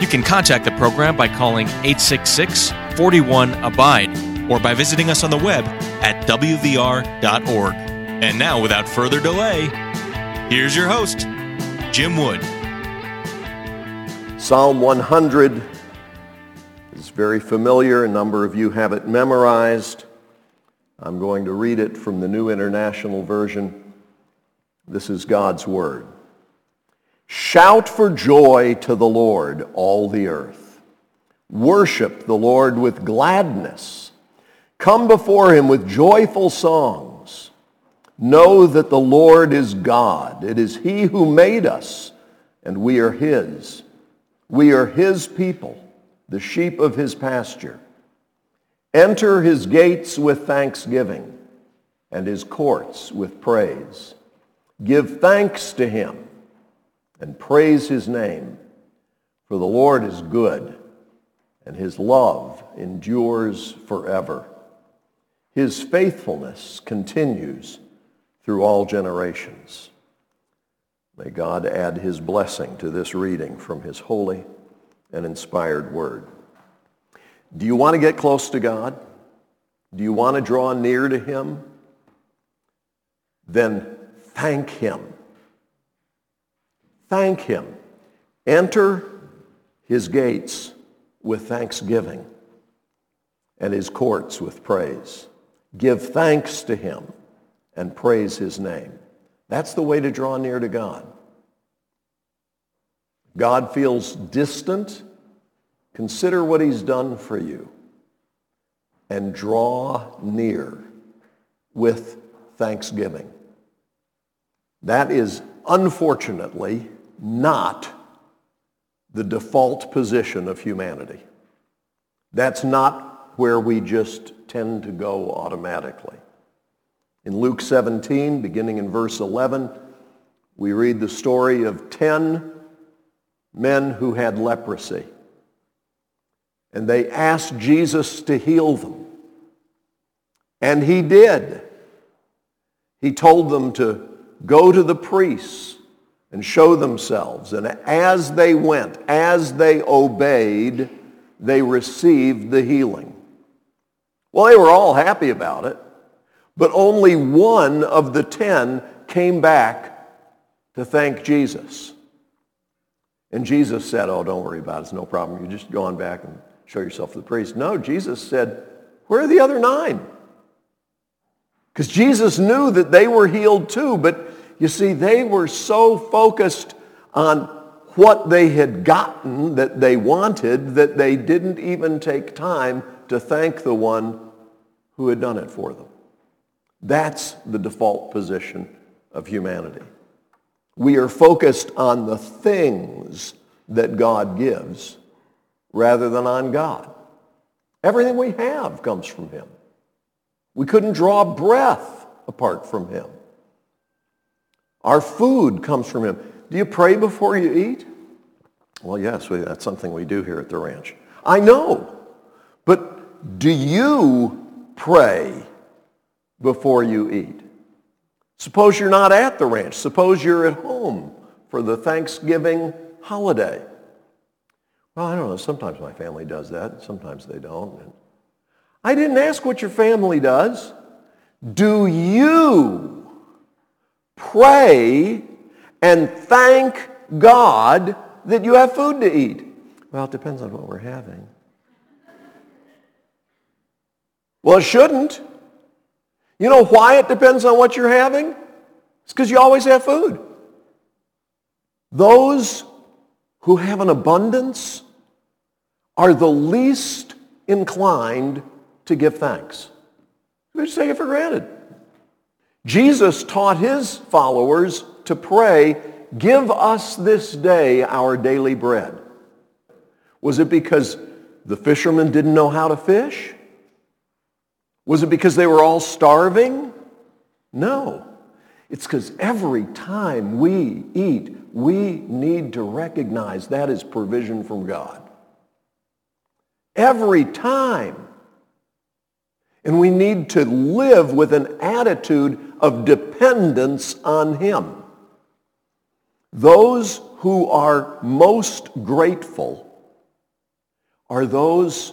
You can contact the program by calling 866 41 Abide or by visiting us on the web at WVR.org. And now, without further delay, here's your host, Jim Wood. Psalm 100 is very familiar. A number of you have it memorized. I'm going to read it from the New International Version. This is God's Word. Shout for joy to the Lord, all the earth. Worship the Lord with gladness. Come before him with joyful songs. Know that the Lord is God. It is he who made us, and we are his. We are his people, the sheep of his pasture. Enter his gates with thanksgiving and his courts with praise. Give thanks to him and praise his name. For the Lord is good, and his love endures forever. His faithfulness continues through all generations. May God add his blessing to this reading from his holy and inspired word. Do you want to get close to God? Do you want to draw near to him? Then thank him Thank him. Enter his gates with thanksgiving and his courts with praise. Give thanks to him and praise his name. That's the way to draw near to God. God feels distant. Consider what he's done for you and draw near with thanksgiving. That is unfortunately not the default position of humanity. That's not where we just tend to go automatically. In Luke 17, beginning in verse 11, we read the story of 10 men who had leprosy. And they asked Jesus to heal them. And he did. He told them to go to the priests and show themselves. And as they went, as they obeyed, they received the healing. Well, they were all happy about it, but only one of the ten came back to thank Jesus. And Jesus said, oh, don't worry about it. It's no problem. You just go on back and show yourself to the priest. No, Jesus said, where are the other nine? Because Jesus knew that they were healed too, but you see, they were so focused on what they had gotten that they wanted that they didn't even take time to thank the one who had done it for them. That's the default position of humanity. We are focused on the things that God gives rather than on God. Everything we have comes from him. We couldn't draw breath apart from him. Our food comes from him. Do you pray before you eat? Well, yes, we, that's something we do here at the ranch. I know. But do you pray before you eat? Suppose you're not at the ranch. Suppose you're at home for the Thanksgiving holiday. Well, I don't know. Sometimes my family does that. Sometimes they don't. I didn't ask what your family does. Do you pray and thank God that you have food to eat? Well, it depends on what we're having. Well, it shouldn't. You know why it depends on what you're having? It's because you always have food. Those who have an abundance are the least inclined to give thanks. We just take it for granted. Jesus taught his followers to pray, give us this day our daily bread. Was it because the fishermen didn't know how to fish? Was it because they were all starving? No. It's because every time we eat, we need to recognize that is provision from God. Every time. And we need to live with an attitude of dependence on him. Those who are most grateful are those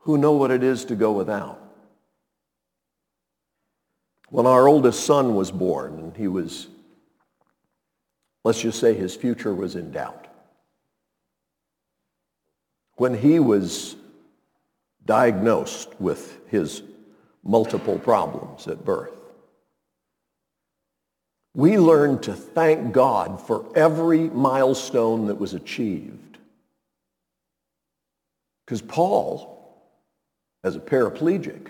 who know what it is to go without. When our oldest son was born he was, let's just say his future was in doubt. When he was diagnosed with his multiple problems at birth, we learned to thank God for every milestone that was achieved. Because Paul, as a paraplegic,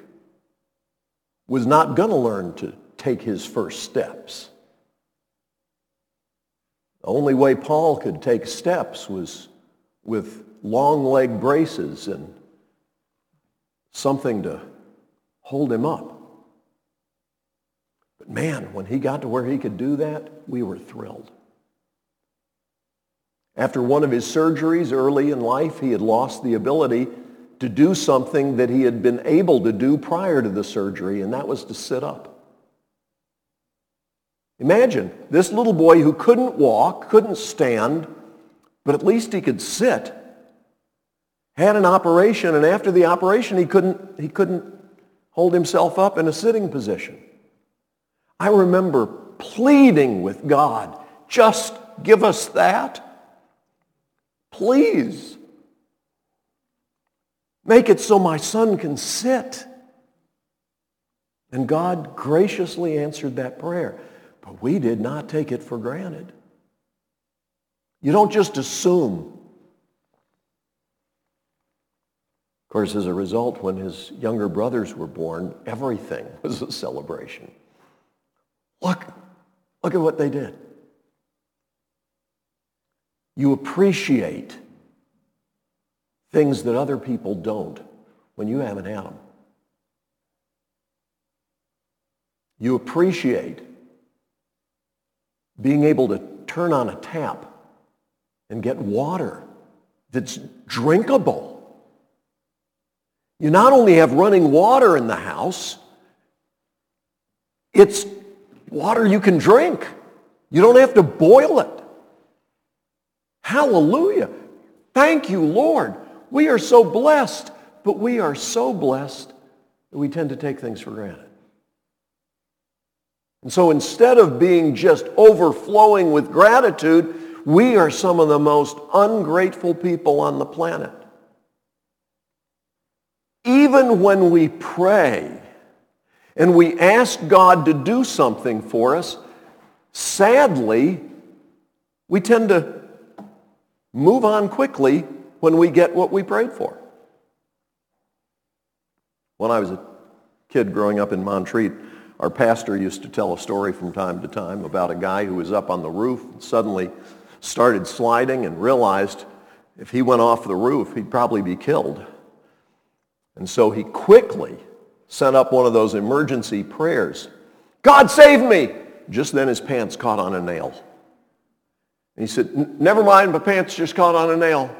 was not going to learn to take his first steps. The only way Paul could take steps was with long leg braces and something to hold him up. But man, when he got to where he could do that, we were thrilled. After one of his surgeries early in life, he had lost the ability to do something that he had been able to do prior to the surgery, and that was to sit up. Imagine this little boy who couldn't walk, couldn't stand, but at least he could sit, had an operation, and after the operation, he couldn't, he couldn't hold himself up in a sitting position. I remember pleading with God, just give us that. Please. Make it so my son can sit. And God graciously answered that prayer. But we did not take it for granted. You don't just assume. Of course, as a result, when his younger brothers were born, everything was a celebration. Look, look at what they did. You appreciate things that other people don't when you haven't had them. You appreciate being able to turn on a tap and get water that's drinkable. You not only have running water in the house, it's water you can drink. You don't have to boil it. Hallelujah. Thank you, Lord. We are so blessed, but we are so blessed that we tend to take things for granted. And so instead of being just overflowing with gratitude, we are some of the most ungrateful people on the planet. Even when we pray and we ask God to do something for us, sadly, we tend to move on quickly when we get what we prayed for. When I was a kid growing up in Montreat, our pastor used to tell a story from time to time about a guy who was up on the roof and suddenly started sliding and realized if he went off the roof, he'd probably be killed. And so he quickly sent up one of those emergency prayers. God save me! Just then his pants caught on a nail. And he said, never mind, my pants just caught on a nail.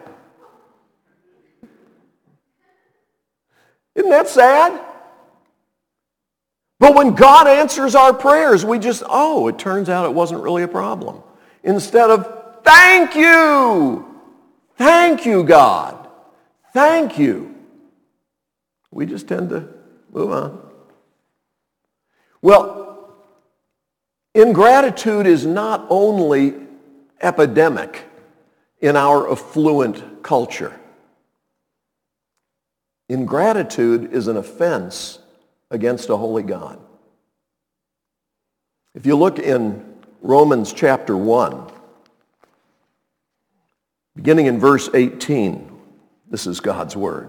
Isn't that sad? But when God answers our prayers, we just, oh, it turns out it wasn't really a problem. Instead of, thank you. Thank you, God. Thank you. We just tend to move on. Well, ingratitude is not only epidemic in our affluent culture. Ingratitude is an offense against a holy God. If you look in Romans chapter 1, beginning in verse 18, this is God's word.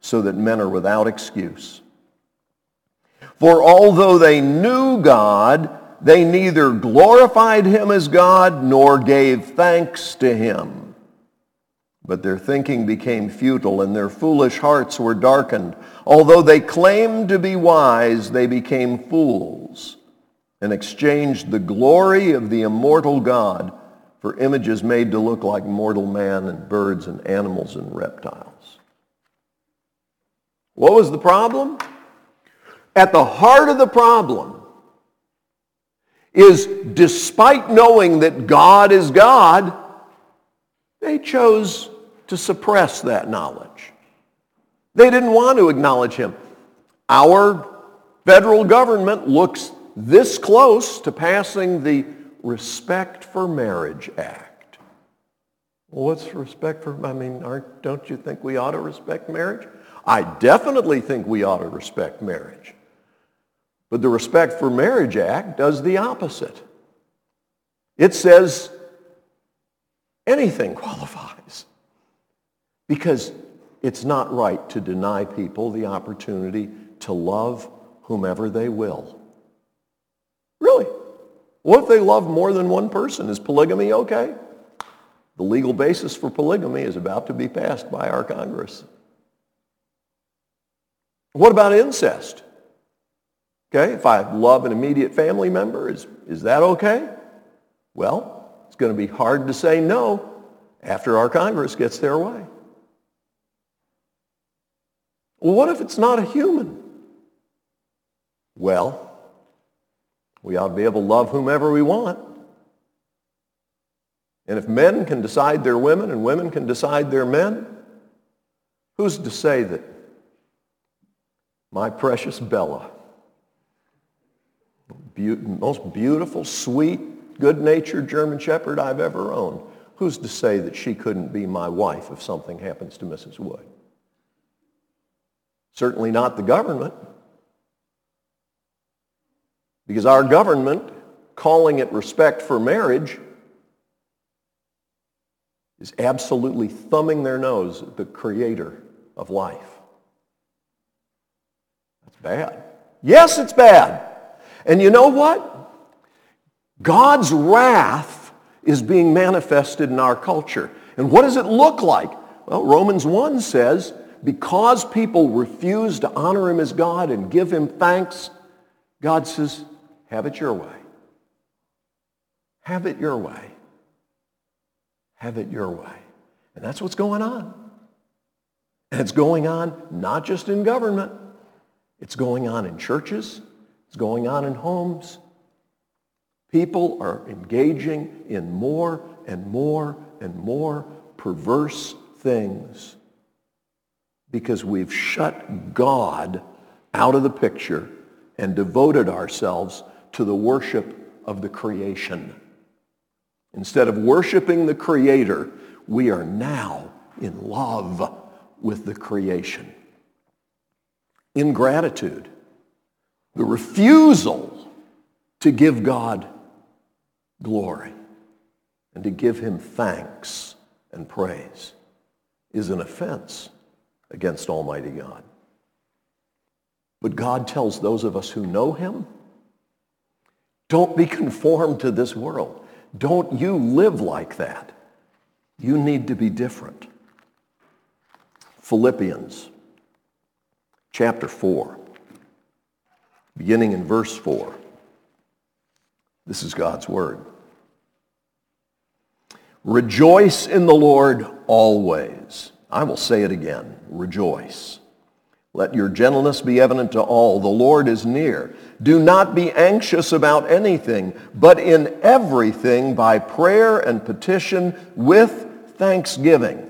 so that men are without excuse. For although they knew God, they neither glorified him as God nor gave thanks to him. But their thinking became futile and their foolish hearts were darkened. Although they claimed to be wise, they became fools and exchanged the glory of the immortal God for images made to look like mortal man and birds and animals and reptiles. What was the problem? At the heart of the problem is despite knowing that God is God, they chose to suppress that knowledge. They didn't want to acknowledge him. Our federal government looks this close to passing the Respect for Marriage Act. What's respect for, I mean, aren't, don't you think we ought to respect marriage? I definitely think we ought to respect marriage. But the Respect for Marriage Act does the opposite. It says anything qualifies because it's not right to deny people the opportunity to love whomever they will. Really? What if they love more than one person? Is polygamy okay? The legal basis for polygamy is about to be passed by our Congress. What about incest? Okay, if I love an immediate family member, is, is that okay? Well, it's going to be hard to say no after our Congress gets their way. Well, what if it's not a human? Well, we ought to be able to love whomever we want. And if men can decide they're women and women can decide they're men, who's to say that my precious Bella be- most beautiful, sweet, good-natured German Shepherd I've ever owned. Who's to say that she couldn't be my wife if something happens to Mrs. Wood? Certainly not the government. Because our government, calling it respect for marriage, is absolutely thumbing their nose at the creator of life. Bad. Yes, it's bad. And you know what? God's wrath is being manifested in our culture. And what does it look like? Well, Romans 1 says, because people refuse to honor him as God and give him thanks, God says, have it your way. Have it your way. Have it your way. And that's what's going on. And it's going on not just in government. It's going on in churches. It's going on in homes. People are engaging in more and more and more perverse things because we've shut God out of the picture and devoted ourselves to the worship of the creation. Instead of worshiping the Creator, we are now in love with the creation. Ingratitude the refusal to give God glory and to give him thanks and praise is an offense against Almighty God. But God tells those of us who know him, don't be conformed to this world. Don't you live like that. You need to be different. Philippians chapter 4 beginning in verse 4. This is God's word. Rejoice in the Lord always. I will say it again. Rejoice. Let your gentleness be evident to all. The Lord is near. Do not be anxious about anything, but in everything by prayer and petition with thanksgiving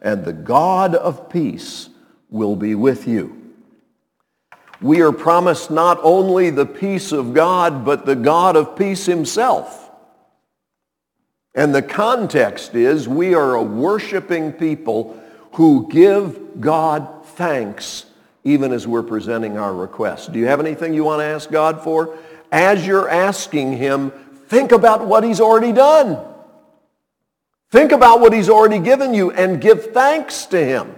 And the God of peace will be with you. We are promised not only the peace of God, but the God of peace himself. And the context is we are a worshiping people who give God thanks even as we're presenting our request. Do you have anything you want to ask God for? As you're asking him, think about what he's already done. Think about what he's already given you and give thanks to him.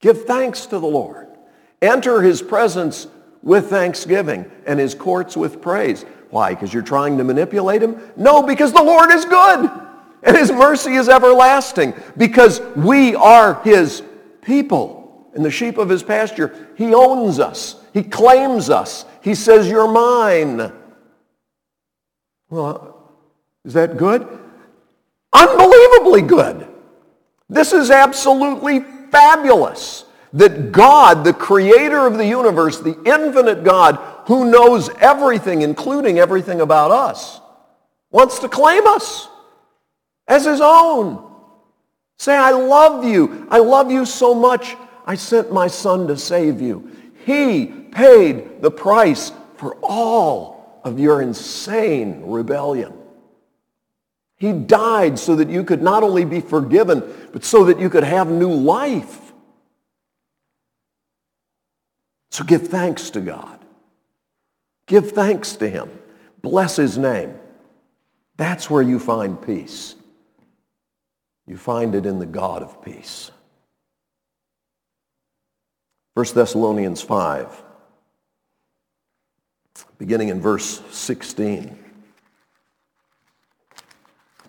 Give thanks to the Lord. Enter his presence with thanksgiving and his courts with praise. Why? Because you're trying to manipulate him? No, because the Lord is good and his mercy is everlasting. Because we are his people and the sheep of his pasture. He owns us. He claims us. He says, you're mine. Well, is that good? Unbelievably good. This is absolutely fabulous that God, the creator of the universe, the infinite God, who knows everything, including everything about us, wants to claim us as his own. Say, I love you. I love you so much, I sent my son to save you. He paid the price for all of your insane rebellion. He died so that you could not only be forgiven, but so that you could have new life. So give thanks to God. Give thanks to him. Bless his name. That's where you find peace. You find it in the God of peace. 1 Thessalonians 5, beginning in verse 16,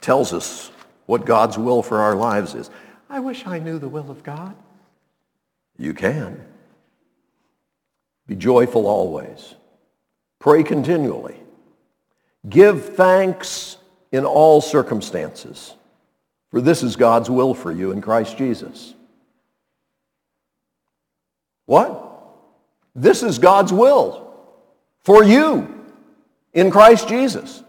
tells us what God's will for our lives is. I wish I knew the will of God. You can. Be joyful always. Pray continually. Give thanks in all circumstances, for this is God's will for you in Christ Jesus. What? This is God's will for you in Christ Jesus.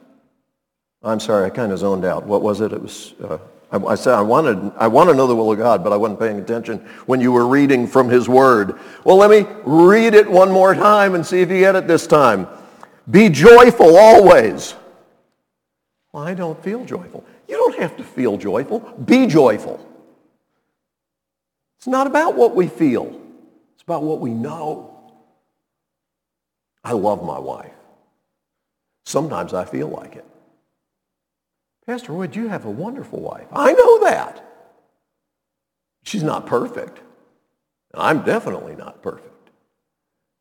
I'm sorry, I kind of zoned out. What was it? It was uh, I, I said I wanted, I want to know the will of God, but I wasn't paying attention when you were reading from his word. Well, let me read it one more time and see if you get it this time. Be joyful always. Well, I don't feel joyful. You don't have to feel joyful. Be joyful. It's not about what we feel. It's about what we know. I love my wife. Sometimes I feel like it. Pastor Wood, you have a wonderful wife. I know that. She's not perfect. I'm definitely not perfect.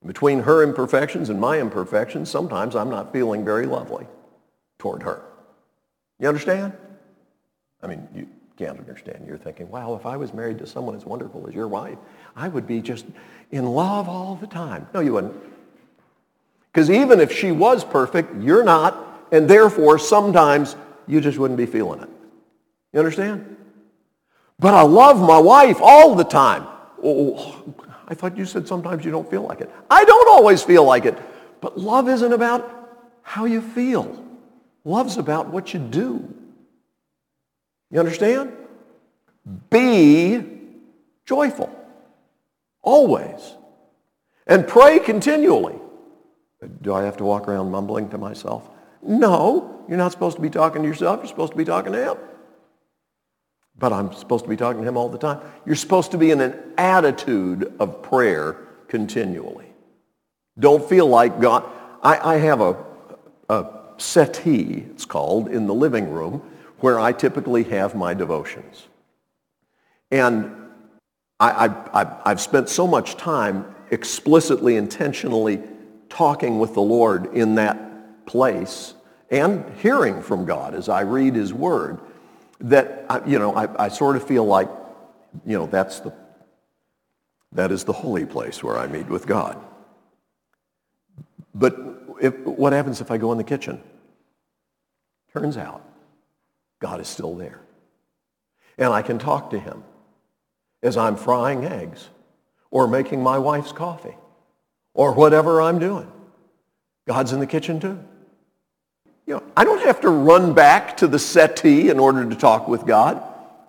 Between her imperfections and my imperfections, sometimes I'm not feeling very lovely toward her. You understand? I mean, you can't understand. You're thinking, wow, if I was married to someone as wonderful as your wife, I would be just in love all the time. No, you wouldn't. Because even if she was perfect, you're not, and therefore sometimes you just wouldn't be feeling it. You understand? But I love my wife all the time. Oh, I thought you said sometimes you don't feel like it. I don't always feel like it. But love isn't about how you feel. Love's about what you do. You understand? Be joyful. Always. And pray continually. Do I have to walk around mumbling to myself? No, you're not supposed to be talking to yourself. You're supposed to be talking to him. But I'm supposed to be talking to him all the time. You're supposed to be in an attitude of prayer continually. Don't feel like God. I, I have a, a settee, it's called, in the living room where I typically have my devotions. And I, I've spent so much time explicitly, intentionally talking with the Lord in that place and hearing from God as I read his word that, I, you know, I, I sort of feel like, you know, that's the, that is the holy place where I meet with God. But if, what happens if I go in the kitchen? Turns out God is still there. And I can talk to him as I'm frying eggs or making my wife's coffee or whatever I'm doing. God's in the kitchen too. You know, I don't have to run back to the settee in order to talk with God.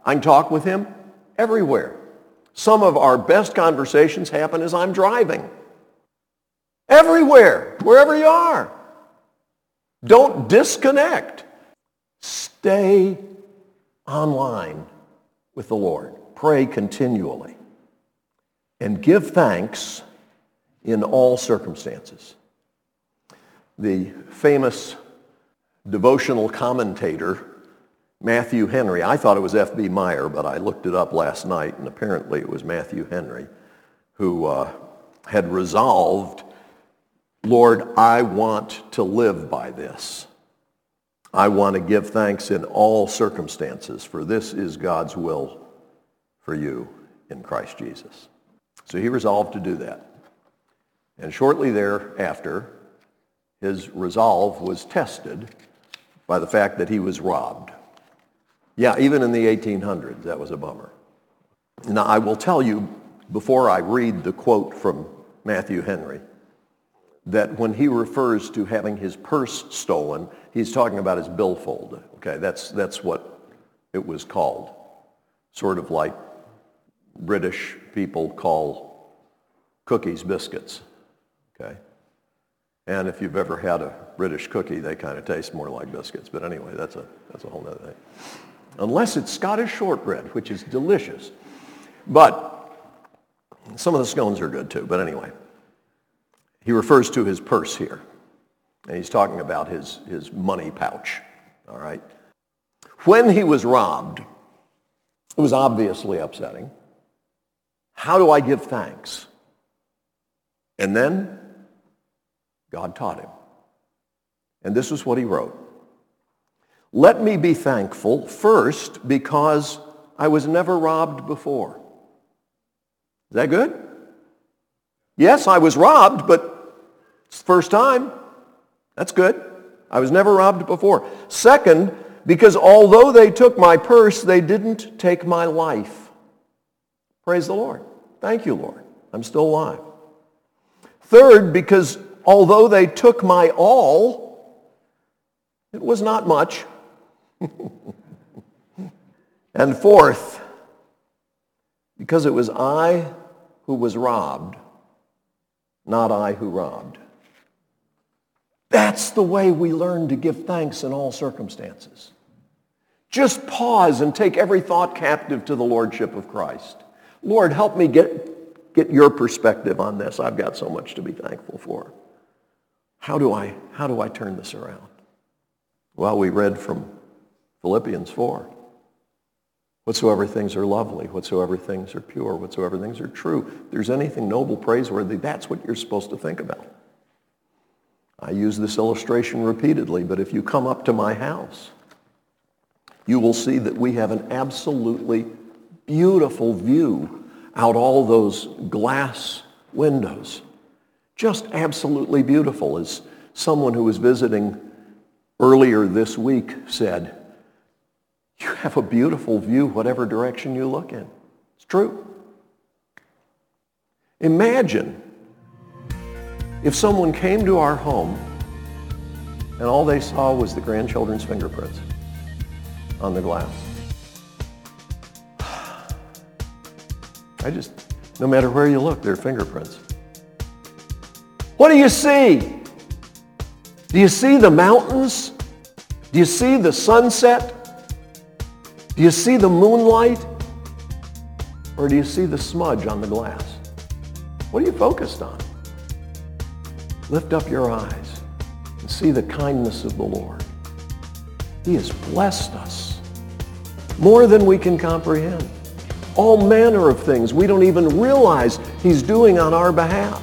I can talk with him everywhere. Some of our best conversations happen as I'm driving. Everywhere, wherever you are. Don't disconnect. Stay online with the Lord. Pray continually. And give thanks in all circumstances. The famous devotional commentator, Matthew Henry, I thought it was F.B. Meyer, but I looked it up last night, and apparently it was Matthew Henry, who uh, had resolved, Lord, I want to live by this. I want to give thanks in all circumstances, for this is God's will for you in Christ Jesus. So he resolved to do that. And shortly thereafter, his resolve was tested by the fact that he was robbed. Yeah, even in the 1800s, that was a bummer. Now, I will tell you, before I read the quote from Matthew Henry, that when he refers to having his purse stolen, he's talking about his billfold. Okay, that's, that's what it was called. Sort of like British people call cookies biscuits. Okay? And if you've ever had a British cookie, they kind of taste more like biscuits. But anyway, that's a, that's a whole other thing. Unless it's Scottish shortbread, which is delicious. But some of the scones are good too. But anyway, he refers to his purse here. And he's talking about his, his money pouch. All right? When he was robbed, it was obviously upsetting. How do I give thanks? And then God taught him. And this is what he wrote. Let me be thankful first because I was never robbed before. Is that good? Yes, I was robbed, but it's the first time. That's good. I was never robbed before. Second, because although they took my purse, they didn't take my life. Praise the Lord. Thank you, Lord. I'm still alive. Third, because although they took my all, it was not much. and fourth, because it was I who was robbed, not I who robbed. That's the way we learn to give thanks in all circumstances. Just pause and take every thought captive to the Lordship of Christ. Lord, help me get, get your perspective on this. I've got so much to be thankful for. How do I, how do I turn this around? Well, we read from Philippians 4. Whatsoever things are lovely, whatsoever things are pure, whatsoever things are true, if there's anything noble, praiseworthy, that's what you're supposed to think about. I use this illustration repeatedly, but if you come up to my house, you will see that we have an absolutely beautiful view out all those glass windows. Just absolutely beautiful. As someone who was visiting earlier this week said, you have a beautiful view whatever direction you look in. It's true. Imagine if someone came to our home and all they saw was the grandchildren's fingerprints on the glass. I just, no matter where you look, there are fingerprints. What do you see? Do you see the mountains? Do you see the sunset? Do you see the moonlight? Or do you see the smudge on the glass? What are you focused on? Lift up your eyes and see the kindness of the Lord. He has blessed us more than we can comprehend. All manner of things we don't even realize he's doing on our behalf.